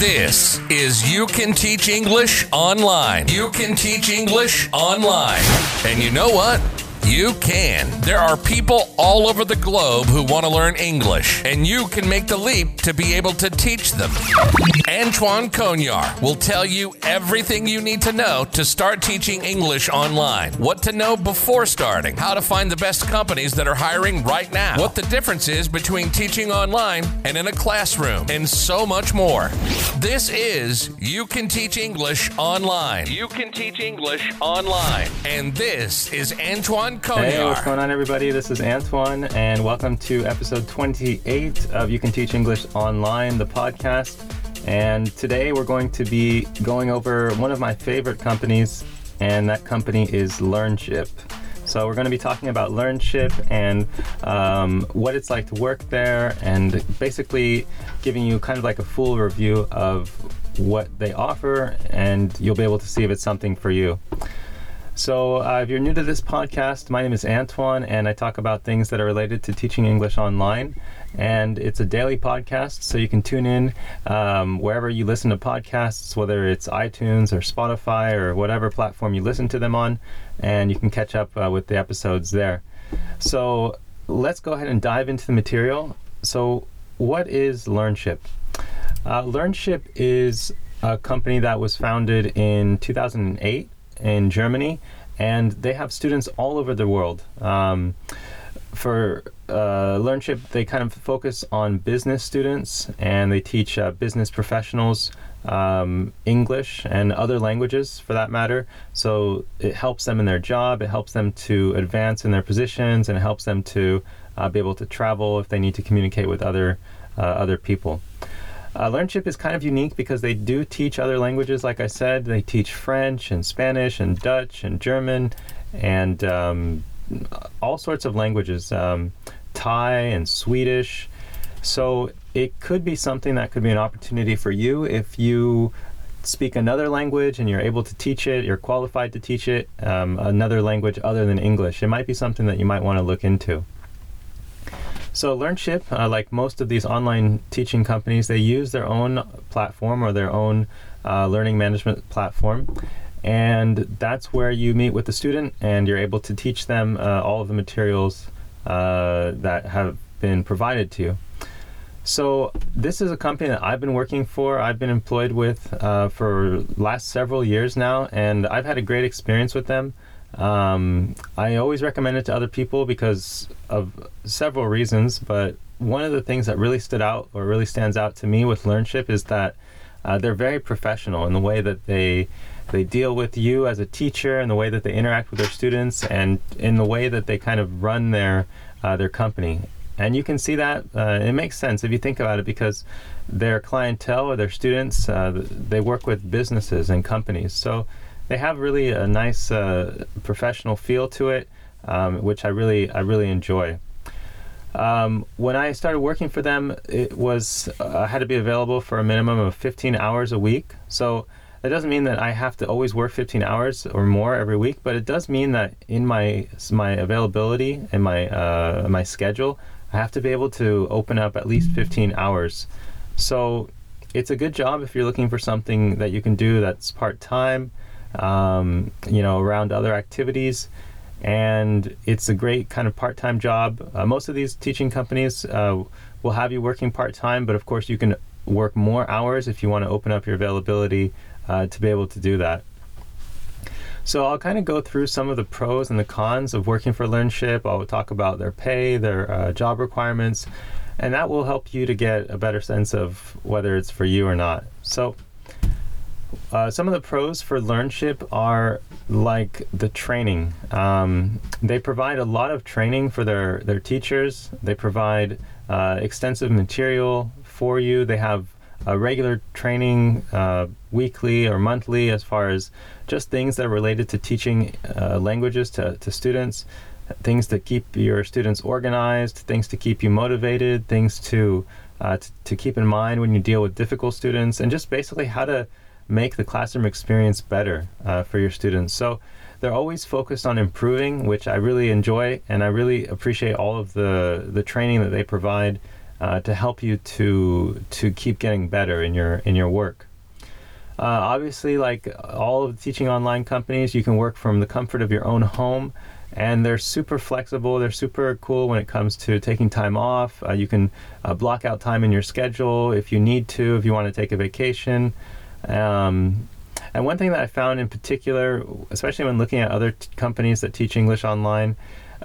This is You Can Teach English Online. You Can Teach English Online. And you know what? You can. There are people all over the globe who want to learn English, and you can make the leap to be able to teach them. Antoine Conyar will tell you everything you need to know to start teaching English online. What to know before starting, how to find the best companies that are hiring right now, what the difference is between teaching online and in a classroom, and so much more. This is You Can Teach English Online. You Can Teach English Online. And this is Antoine Hey, what's going on, everybody? This is Antoine, and welcome to episode 28 of You Can Teach English Online, the podcast. And today we're going to be going over one of my favorite companies, and that company is LearnShip. So we're going to be talking about LearnShip and um, what it's like to work there, and basically giving you kind of like a full review of what they offer, and you'll be able to see if it's something for you. So, uh, if you're new to this podcast, my name is Antoine, and I talk about things that are related to teaching English online. And it's a daily podcast, so you can tune in um, wherever you listen to podcasts, whether it's iTunes or Spotify or whatever platform you listen to them on, and you can catch up uh, with the episodes there. So, let's go ahead and dive into the material. So, what is LearnShip? Uh, LearnShip is a company that was founded in 2008 in Germany, and they have students all over the world. Um, for uh, LearnShip, they kind of focus on business students and they teach uh, business professionals um, English and other languages for that matter. So it helps them in their job, it helps them to advance in their positions, and it helps them to uh, be able to travel if they need to communicate with other, uh, other people. Uh, LearnShip is kind of unique because they do teach other languages, like I said. They teach French and Spanish and Dutch and German and um, all sorts of languages, um, Thai and Swedish. So it could be something that could be an opportunity for you if you speak another language and you're able to teach it, you're qualified to teach it, um, another language other than English. It might be something that you might want to look into. So LearnShip, uh, like most of these online teaching companies, they use their own platform or their own uh, learning management platform. And that's where you meet with the student and you're able to teach them uh, all of the materials uh, that have been provided to you. So this is a company that I've been working for. I've been employed with uh, for last several years now, and I've had a great experience with them. Um, I always recommend it to other people because of several reasons, but one of the things that really stood out or really stands out to me with LearnShip is that uh, they're very professional in the way that they they deal with you as a teacher and the way that they interact with their students and in the way that they kind of run their uh, their company. And you can see that uh, it makes sense if you think about it because their clientele or their students uh, they work with businesses and companies. So they have really a nice uh, professional feel to it, um, which I really I really enjoy. Um, when I started working for them, it was uh, I had to be available for a minimum of 15 hours a week. So that doesn't mean that I have to always work 15 hours or more every week, but it does mean that in my my availability and my uh, my schedule, I have to be able to open up at least 15 hours. So it's a good job if you're looking for something that you can do that's part time um, you know, around other activities. And it's a great kind of part time job. Uh, most of these teaching companies uh, will have you working part time, but of course, you can work more hours if you want to open up your availability uh, to be able to do that. So I'll kind of go through some of the pros and the cons of working for LearnShip. I'll talk about their pay, their uh, job requirements, and that will help you to get a better sense of whether it's for you or not. So uh, some of the pros for LearnShip are like the training. Um, they provide a lot of training for their, their teachers. They provide uh, extensive material for you. They have a regular training uh, weekly or monthly as far as just things that are related to teaching uh, languages to, to students, things to keep your students organized, things to keep you motivated, things to, uh, t- to keep in mind when you deal with difficult students, and just basically how to make the classroom experience better uh, for your students. So they're always focused on improving, which I really enjoy, and I really appreciate all of the the training that they provide uh, to help you to to keep getting better in your in your work. Uh, obviously, like all of the teaching online companies, you can work from the comfort of your own home, and they're super flexible. They're super cool when it comes to taking time off. Uh, you can uh, block out time in your schedule if you need to, if you want to take a vacation. Um, and one thing that I found in particular, especially when looking at other t- companies that teach English online,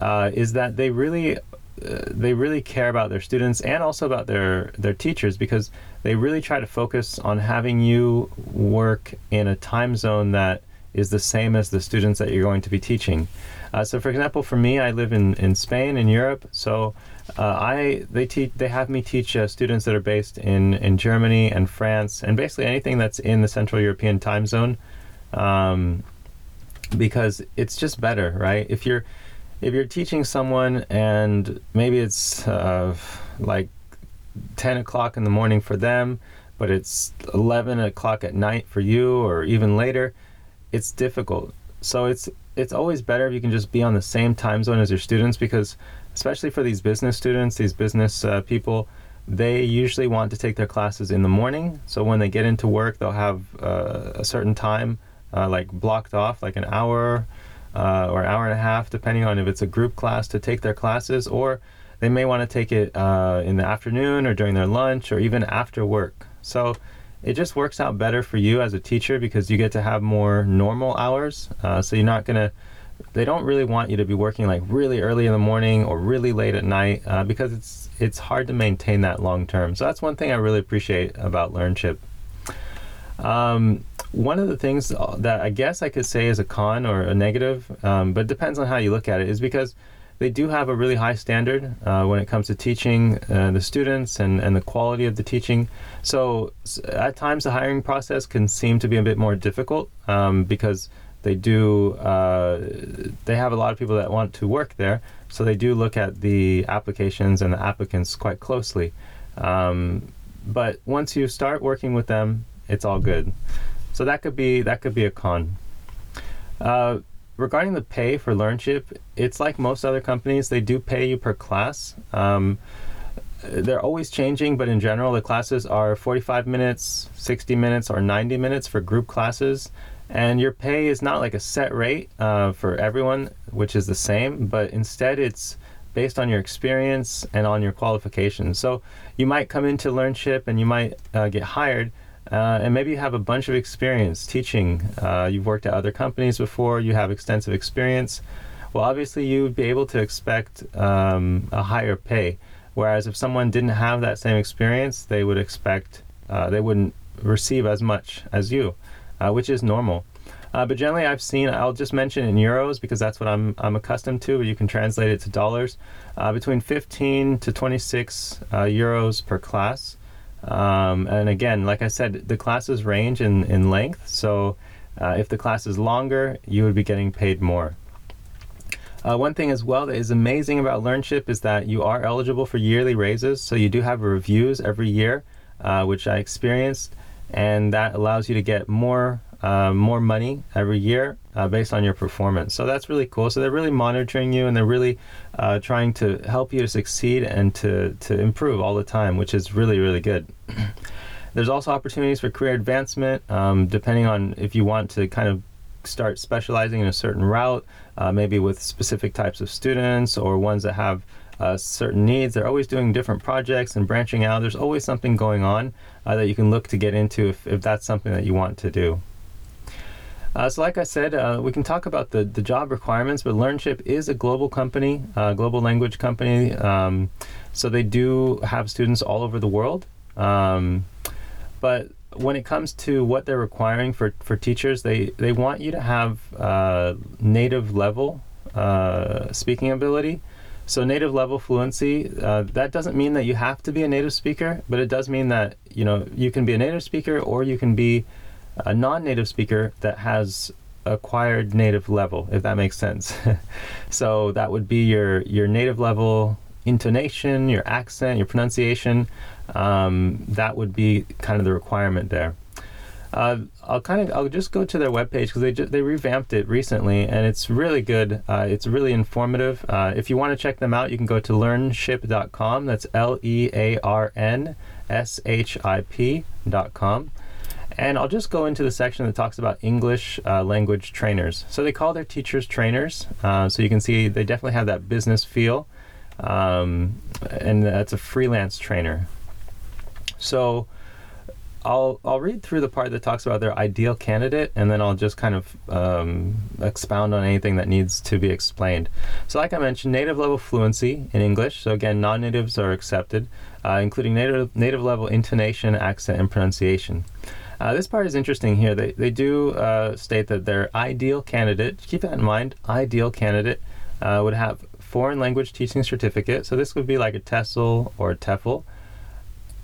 uh, is that they really uh, they really care about their students and also about their their teachers because they really try to focus on having you work in a time zone that is the same as the students that you're going to be teaching. Uh, so, for example, for me, I live in, in Spain in Europe. So, uh, I they teach they have me teach uh, students that are based in in Germany and France and basically anything that's in the Central European time zone, um, because it's just better, right? If you're if you're teaching someone and maybe it's uh, like 10 o'clock in the morning for them, but it's 11 o'clock at night for you or even later, it's difficult. So it's it's always better if you can just be on the same time zone as your students because especially for these business students, these business uh, people, they usually want to take their classes in the morning. So when they get into work, they'll have uh, a certain time uh, like blocked off, like an hour uh, or an hour and a half, depending on if it's a group class to take their classes, or they may want to take it uh, in the afternoon or during their lunch or even after work. So it just works out better for you as a teacher because you get to have more normal hours. Uh, so you're not going to, they don't really want you to be working like really early in the morning or really late at night uh, because it's, it's hard to maintain that long term. So that's one thing I really appreciate about LearnShip. Um, one of the things that I guess I could say is a con or a negative, um, but depends on how you look at it, is because they do have a really high standard uh, when it comes to teaching uh, the students and, and the quality of the teaching. So at times the hiring process can seem to be a bit more difficult um, because they do uh, they have a lot of people that want to work there. So they do look at the applications and the applicants quite closely. Um, but once you start working with them, it's all good. So that could be that could be a con. Regarding the pay for LearnShip, it's like most other companies. They do pay you per class. Um, they're always changing, but in general, the classes are 45 minutes, 60 minutes, or 90 minutes for group classes. And your pay is not like a set rate uh, for everyone, which is the same, but instead it's based on your experience and on your qualifications. So you might come into LearnShip and you might uh, get hired, uh, and maybe you have a bunch of experience teaching. Uh, you've worked at other companies before, you have extensive experience. Well, obviously, you would be able to expect um, a higher pay. Whereas if someone didn't have that same experience, they would expect, uh, they wouldn't receive as much as you, uh, which is normal. Uh, but generally, I've seen, I'll just mention in euros because that's what I'm, I'm accustomed to, but you can translate it to dollars, uh, between 15 to 26 euros per class. Um, and again, like I said, the classes range in, in length. So uh, if the class is longer, you would be getting paid more. Uh, one thing as well that is amazing about LearnShip is that you are eligible for yearly raises. So you do have reviews every year, uh, which I experienced, and that allows you to get more uh, more money every year uh, based on your performance. So that's really cool. So they're really monitoring you and they're really uh, trying to help you to succeed and to, to improve all the time, which is really, really good. There's also opportunities for career advancement, um, depending on if you want to kind of start specializing in a certain route, uh, maybe with specific types of students or ones that have uh, certain needs. They're always doing different projects and branching out. There's always something going on uh, that you can look to get into if, if that's something that you want to do. Uh, so, like I said, uh, we can talk about the, the job requirements, but LearnShip is a global company, uh, global language company. Um, so, they do have students all over the world. Um, but when it comes to what they're requiring for, for teachers, they, they want you to have uh, native level uh, speaking ability. So, native level fluency, uh, that doesn't mean that you have to be a native speaker, but it does mean that you know you can be a native speaker or you can be a non-native speaker that has acquired native level, if that makes sense. so that would be your your native level intonation, your accent, your pronunciation. Um, that would be kind of the requirement there. Uh, I'll kind of I'll just go to their webpage because they ju- they revamped it recently and it's really good. Uh, it's really informative. Uh, if you want to check them out, you can go to learnship.com. That's L E A R N S H I P.com. And I'll just go into the section that talks about English uh, language trainers. So they call their teachers trainers. Uh, so you can see they definitely have that business feel. Um, and that's a freelance trainer. So I'll I'll read through the part that talks about their ideal candidate, and then I'll just kind of um, expound on anything that needs to be explained. So, like I mentioned, native level fluency in English. So again, non-natives are accepted, uh, including native native level intonation, accent, and pronunciation. Uh, this part is interesting here. They they do uh, state that their ideal candidate. Keep that in mind. Ideal candidate uh, would have foreign language teaching certificate. So this would be like a TESOL or a TEFL.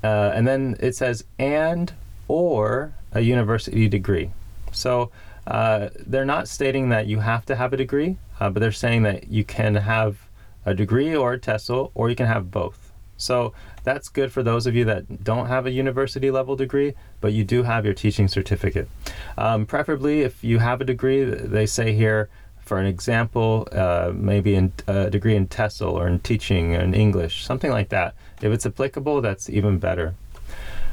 Uh, and then it says and or a university degree. So uh, they're not stating that you have to have a degree, uh, but they're saying that you can have a degree or a TESOL, or you can have both. So that's good for those of you that don't have a university level degree, but you do have your teaching certificate. Um, preferably, if you have a degree, they say here, for an example, uh, maybe in a degree in TESOL or in teaching in English, something like that. If it's applicable, that's even better.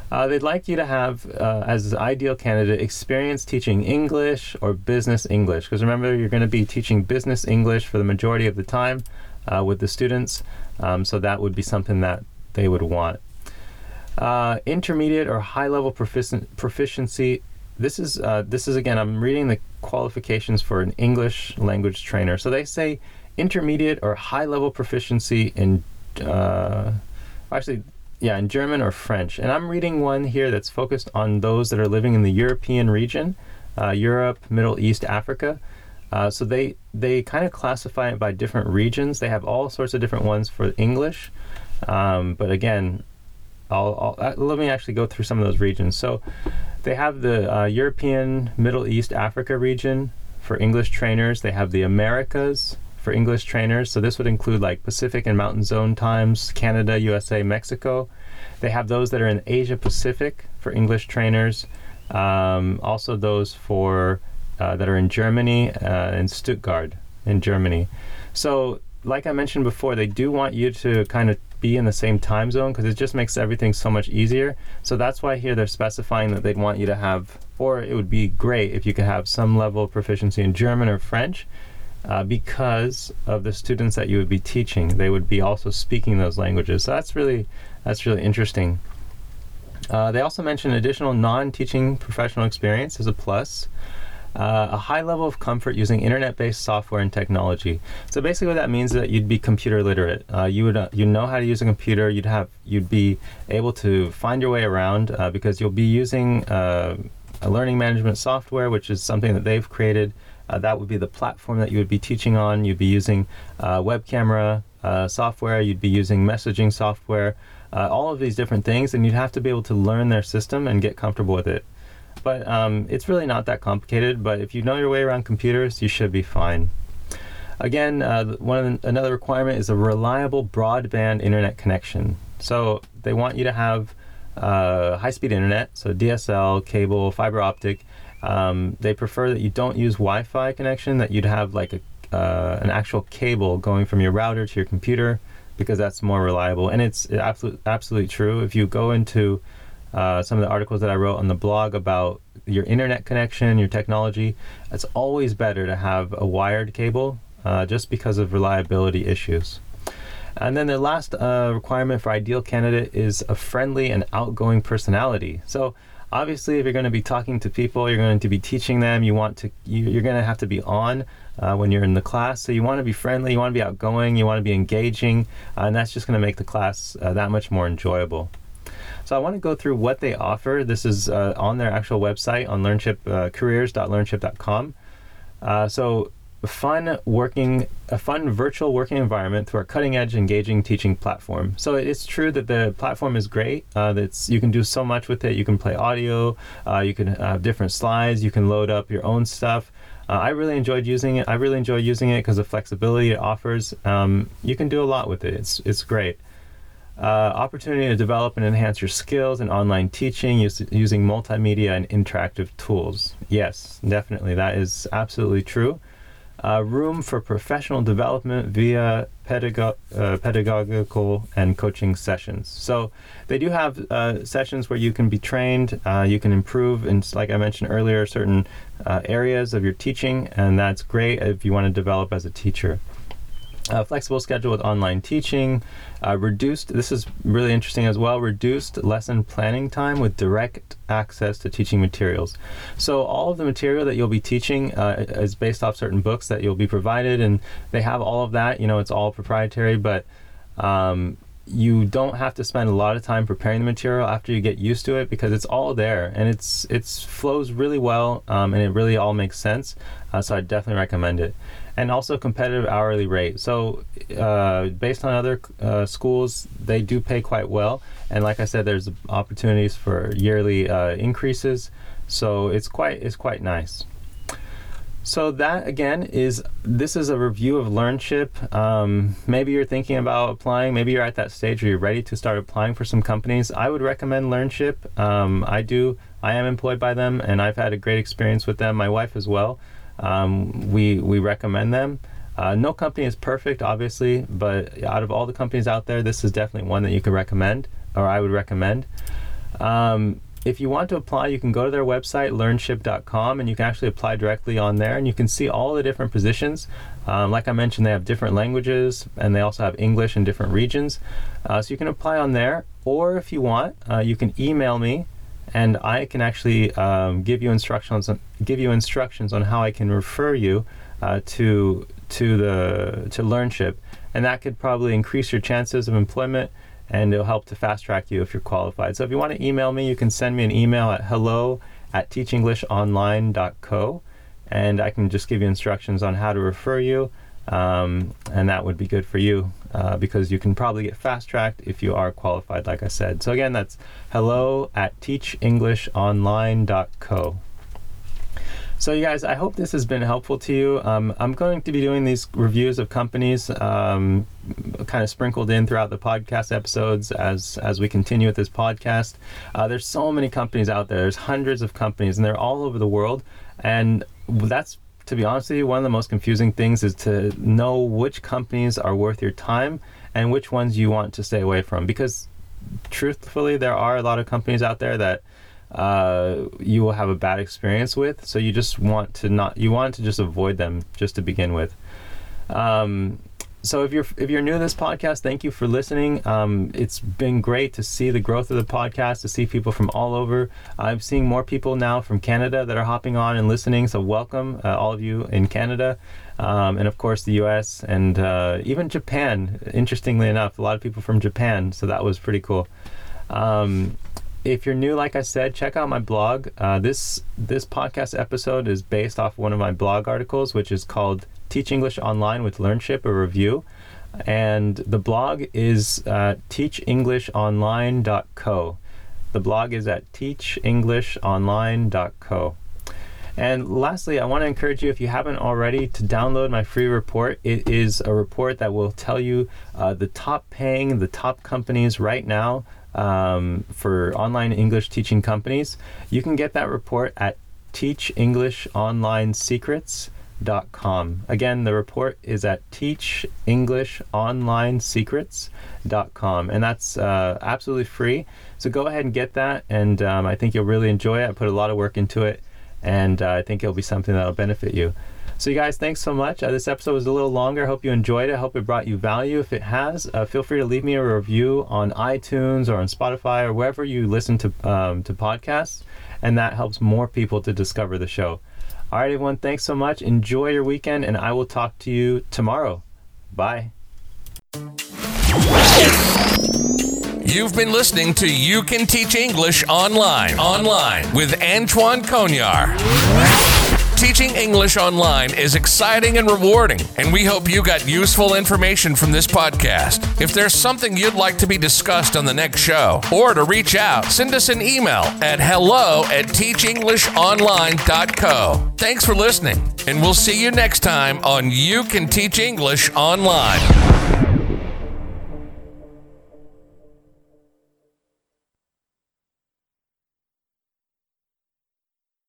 Uh, they'd like you to have, uh, as ideal candidate, experience teaching English or business English. Because remember, you're going to be teaching business English for the majority of the time uh, with the students. Um, so that would be something that they would want. Uh, intermediate or high level proficiency. This is uh, this is again. I'm reading the qualifications for an English language trainer. So they say intermediate or high level proficiency in uh, actually yeah in German or French. And I'm reading one here that's focused on those that are living in the European region, uh, Europe, Middle East, Africa. Uh, so they they kind of classify it by different regions. They have all sorts of different ones for English, um, but again, I'll, I'll, uh, let me actually go through some of those regions. So they have the uh, European, Middle East, Africa region for English trainers. They have the Americas for English trainers. So this would include like Pacific and Mountain Zone times, Canada, USA, Mexico. They have those that are in Asia Pacific for English trainers. Um, also those for uh, that are in Germany uh, and Stuttgart in Germany. So like I mentioned before, they do want you to kind of be in the same time zone because it just makes everything so much easier. So that's why here they're specifying that they'd want you to have, or it would be great if you could have some level of proficiency in German or French. Uh, because of the students that you would be teaching, they would be also speaking those languages. So that's really that's really interesting. Uh, they also mention additional non-teaching professional experience as a plus uh, a high level of comfort using internet-based software and technology. So basically, what that means is that you'd be computer literate. Uh, you would uh, you know how to use a computer. You'd have you'd be able to find your way around uh, because you'll be using uh, a learning management software, which is something that they've created. Uh, that would be the platform that you would be teaching on. You'd be using web camera software. You'd be using messaging software. all of these different things, and you'd have to be able to learn their system and get comfortable with it. But um, it's really not that complicated. But if you know your way around computers, you should be fine. Again, uh, one the, another requirement is a reliable broadband internet connection. So they want you to have uh, high-speed internet, so DSL, cable, fiber optic. Um, they prefer that you don't use Wi-Fi connection; that you'd have like a uh, an actual cable going from your router to your computer because that's more reliable. And it's absolutely absolutely true. If you go into uh, some of the articles that I wrote on the blog about your internet connection, your technology, it's always better to have a wired cable uh, just because of reliability issues. And then the last uh, requirement for ideal candidate is a friendly and outgoing personality. So obviously, if you're going to be talking to people, you're going to be teaching them. You want to, you, are going to have to be on uh, when you're in the class. So you want to be friendly, you want to be outgoing, you want to be engaging, and that's just going to make the class uh, that much more enjoyable. So I want to go through what they offer. This is uh, on their actual website on learnship uh, careers.learnship.com. Uh, so fun working a fun virtual working environment through our cutting edge engaging teaching platform. So it's true that the platform is great. Uh, that's you can do so much with it. You can play audio uh, you can have different slides you can load up your own stuff. Uh, I really enjoyed using it. I really enjoy using it because of flexibility it offers. Um, you can do a lot with it. It's it's great uh, opportunity to develop and enhance your skills in online teaching using multimedia and interactive tools. Yes, definitely. That is absolutely true. Uh, room for professional development via pedago- uh, pedagogical and coaching sessions. So they do have uh, sessions where you can be trained, uh, you can improve in, like I mentioned earlier, certain uh, areas of your teaching, and that's great if you want to develop as a teacher. Uh, flexible schedule with online teaching, uh, reduced, this is really interesting as well, reduced lesson planning time with direct access to teaching materials. So, all of the material that you'll be teaching uh, is based off certain books that you'll be provided, and they have all of that. You know, it's all proprietary, but um, you don't have to spend a lot of time preparing the material after you get used to it because it's all there and it's it's flows really well um, and it really all makes sense. Uh, so I definitely recommend it and also competitive hourly rate. So, uh, based on other uh, schools, they do pay quite well. And like I said, there's opportunities for yearly uh, increases. So it's quite it's quite nice. So that again is this is a review of LearnShip. Um, maybe you're thinking about applying. Maybe you're at that stage where you're ready to start applying for some companies. I would recommend LearnShip. Um, I do. I am employed by them, and I've had a great experience with them. My wife as well. Um, we we recommend them. Uh, no company is perfect, obviously, but out of all the companies out there, this is definitely one that you could recommend, or I would recommend. Um, if you want to apply, you can go to their website, learnship.com, and you can actually apply directly on there, and you can see all the different positions. Um, like I mentioned, they have different languages, and they also have English in different regions. Uh, so you can apply on there, or if you want, uh, you can email me and I can actually um, give you instructions on, give you instructions on how I can refer you uh, to to the to LearnShip, and that could probably increase your chances of employment, and it'll help to fast track you if you're qualified. So if you want to email me, you can send me an email at hello at teachenglishonline.co, and I can just give you instructions on how to refer you, um, and that would be good for you uh, because you can probably get fast tracked if you are qualified, like I said. So again, that's hello at teachenglishonline.co. So, you guys, I hope this has been helpful to you. Um, I'm going to be doing these reviews of companies, um, kind of sprinkled in throughout the podcast episodes as as we continue with this podcast. Uh, there's so many companies out there. There's hundreds of companies, and they're all over the world. And that's to be honest with you, one of the most confusing things is to know which companies are worth your time and which ones you want to stay away from. Because truthfully, there are a lot of companies out there that uh, you will have a bad experience with. So you just want to not, you want to just avoid them just to begin with. Um, so if you're if you're new to this podcast, thank you for listening. Um, it's been great to see the growth of the podcast, to see people from all over. I'm seeing more people now from Canada that are hopping on and listening. So welcome uh, all of you in Canada, um, and of course the U.S. and uh, even Japan. Interestingly enough, a lot of people from Japan. So that was pretty cool. Um, if you're new, like I said, check out my blog. Uh, this this podcast episode is based off one of my blog articles, which is called Teach English Online with LearnShip, a review. And the blog is teachenglishonline.co. The blog is at teachenglishonline.co. And lastly, I want to encourage you, if you haven't already, to download my free report. It is a report that will tell you uh, the top paying, the top companies right now um, for online English teaching companies. You can get that report at Teach English Online Secrets teachenglishonlinesecrets.com. Again, the report is at teachenglishonlinesecrets.com, and that's uh, absolutely free. So go ahead and get that, and um, I think you'll really enjoy it. I put a lot of work into it, and uh, I think it'll be something that'll benefit you. So, you guys, thanks so much. Uh, this episode was a little longer. I hope you enjoyed it. I hope it brought you value. If it has, uh, feel free to leave me a review on iTunes or on Spotify or wherever you listen to um, to podcasts, and that helps more people to discover the show. All right, everyone, thanks so much. Enjoy your weekend, and I will talk to you tomorrow. Bye. You've been listening to You Can Teach English Online, online with Antoine Conyar. Teaching English online is exciting and rewarding, and we hope you got useful information from this podcast. If there's something you'd like to be discussed on the next show, or to reach out, send us an email at hello at teachenglishonline.co. Thanks for listening, and we'll see you next time on You Can Teach English Online.